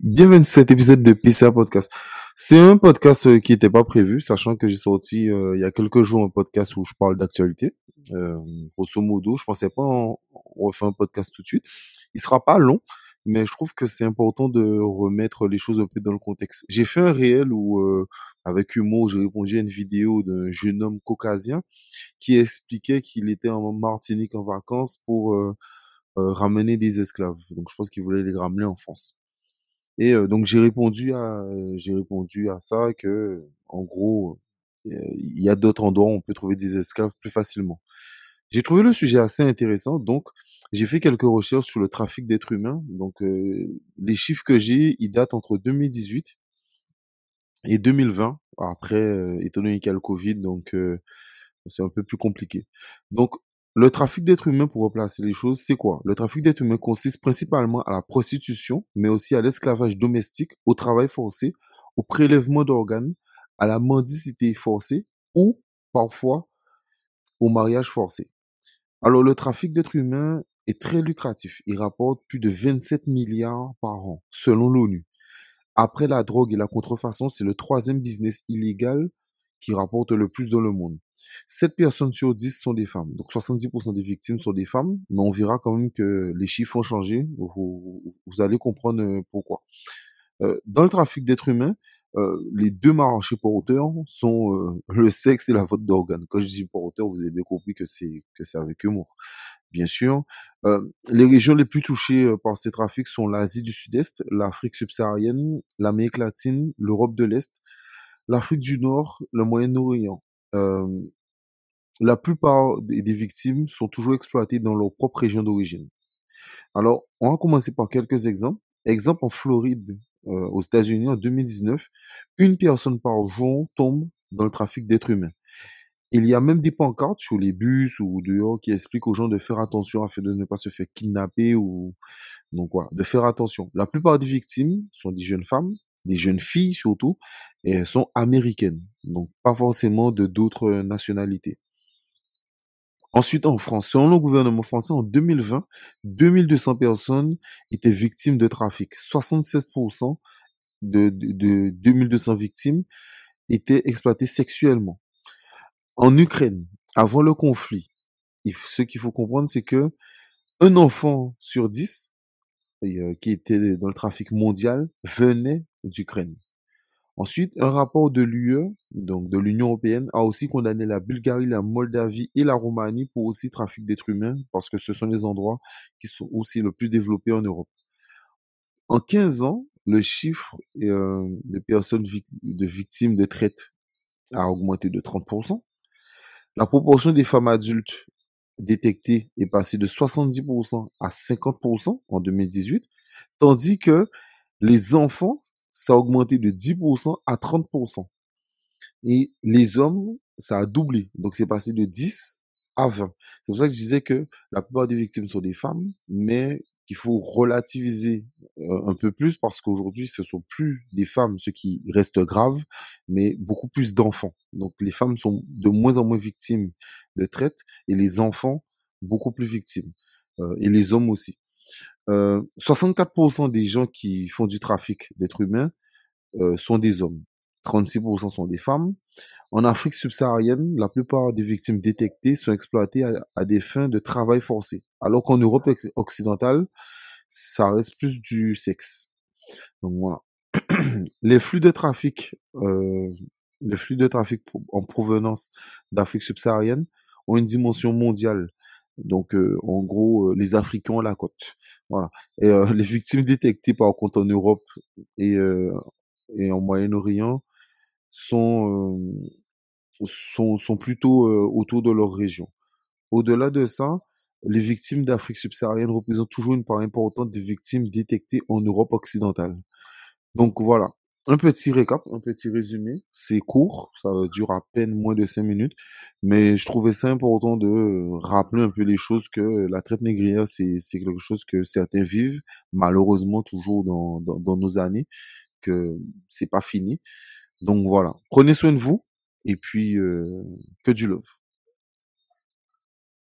Bienvenue sur cet épisode de PCA Podcast. C'est un podcast euh, qui n'était pas prévu, sachant que j'ai sorti euh, il y a quelques jours un podcast où je parle d'actualité. Euh, grosso modo, je pensais pas en, refaire un podcast tout de suite. Il sera pas long, mais je trouve que c'est important de remettre les choses un peu dans le contexte. J'ai fait un réel où, euh, avec humour, j'ai répondu à une vidéo d'un jeune homme caucasien qui expliquait qu'il était en Martinique en vacances pour ramener des esclaves. Donc je pense qu'il voulait les ramener en France. Et donc j'ai répondu à j'ai répondu à ça que en gros il y a d'autres endroits où on peut trouver des esclaves plus facilement. J'ai trouvé le sujet assez intéressant, donc j'ai fait quelques recherches sur le trafic d'êtres humains. Donc les chiffres que j'ai, ils datent entre 2018 et 2020. Après, étant donné qu'il y a le Covid, donc c'est un peu plus compliqué. Donc le trafic d'êtres humains, pour replacer les choses, c'est quoi? Le trafic d'êtres humains consiste principalement à la prostitution, mais aussi à l'esclavage domestique, au travail forcé, au prélèvement d'organes, à la mendicité forcée ou parfois au mariage forcé. Alors le trafic d'êtres humains est très lucratif. Il rapporte plus de 27 milliards par an, selon l'ONU. Après la drogue et la contrefaçon, c'est le troisième business illégal qui rapporte le plus dans le monde. 7 personnes sur 10 sont des femmes. Donc 70% des victimes sont des femmes, mais on verra quand même que les chiffres ont changé. Vous, allez comprendre euh, pourquoi. Euh, dans le trafic d'êtres humains, euh, les deux marchés porteurs sont le sexe et la vote d'organes. Quand je dis porteur, vous avez bien compris que c'est que c'est avec humour. Bien sûr, les régions les plus touchées par ces trafics sont l'Asie du Sud-Est, l'Afrique subsaharienne, l'Amérique latine, l'Europe de l'Est, l'Afrique du Nord, le Moyen-Orient. Euh, la plupart des victimes sont toujours exploitées dans leur propre région d'origine. Alors, on va commencer par quelques exemples. Exemple en Floride, euh, aux États-Unis, en 2019, une personne par jour tombe dans le trafic d'êtres humains. Il y a même des pancartes sur les bus ou dehors qui expliquent aux gens de faire attention afin de ne pas se faire kidnapper ou donc voilà, de faire attention. La plupart des victimes sont des jeunes femmes des jeunes filles surtout, et elles sont américaines, donc pas forcément de d'autres nationalités. Ensuite, en France, selon le gouvernement français, en 2020, 2200 personnes étaient victimes de trafic. 76% de, de, de 2200 victimes étaient exploitées sexuellement. En Ukraine, avant le conflit, ce qu'il faut comprendre, c'est que un enfant sur 10 euh, qui était dans le trafic mondial venait d'Ukraine. Ensuite, un rapport de l'UE, donc de l'Union européenne, a aussi condamné la Bulgarie, la Moldavie et la Roumanie pour aussi trafic d'êtres humains, parce que ce sont les endroits qui sont aussi le plus développés en Europe. En 15 ans, le chiffre euh, de personnes de victimes de traite a augmenté de 30%. La proportion des femmes adultes détectées est passée de 70% à 50% en 2018, tandis que les enfants ça a augmenté de 10% à 30%. Et les hommes, ça a doublé. Donc, c'est passé de 10 à 20. C'est pour ça que je disais que la plupart des victimes sont des femmes, mais qu'il faut relativiser euh, un peu plus parce qu'aujourd'hui, ce sont plus des femmes, ce qui reste grave, mais beaucoup plus d'enfants. Donc, les femmes sont de moins en moins victimes de traite et les enfants beaucoup plus victimes. Euh, et les hommes aussi. 64% euh, des gens qui font du trafic d'êtres humains euh, sont des hommes. 36% sont des femmes. En Afrique subsaharienne, la plupart des victimes détectées sont exploitées à, des fins de travail forcé. Alors qu'en Europe occidentale, ça reste plus du sexe. Donc voilà. les flux de trafic, euh, les flux de trafic en provenance d'Afrique subsaharienne ont une dimension mondiale. Donc, euh, en gros, euh, les Africains ont la côte. Voilà. Et euh, les victimes détectées, par contre, en Europe et, et en Moyen-Orient sont, sont, sont plutôt autour de leur région. Au-delà de ça, les victimes d'Afrique subsaharienne représentent toujours une part importante des victimes détectées en Europe occidentale. Donc voilà, un petit récap, un petit résumé. C'est court, ça dure à peine moins de cinq minutes, mais je trouvais ça important de rappeler un peu les choses que la traite négrière, c'est c'est quelque chose que certains vivent malheureusement toujours dans dans, dans nos années, que c'est pas fini. Donc voilà, prenez soin de vous et puis euh, que du love.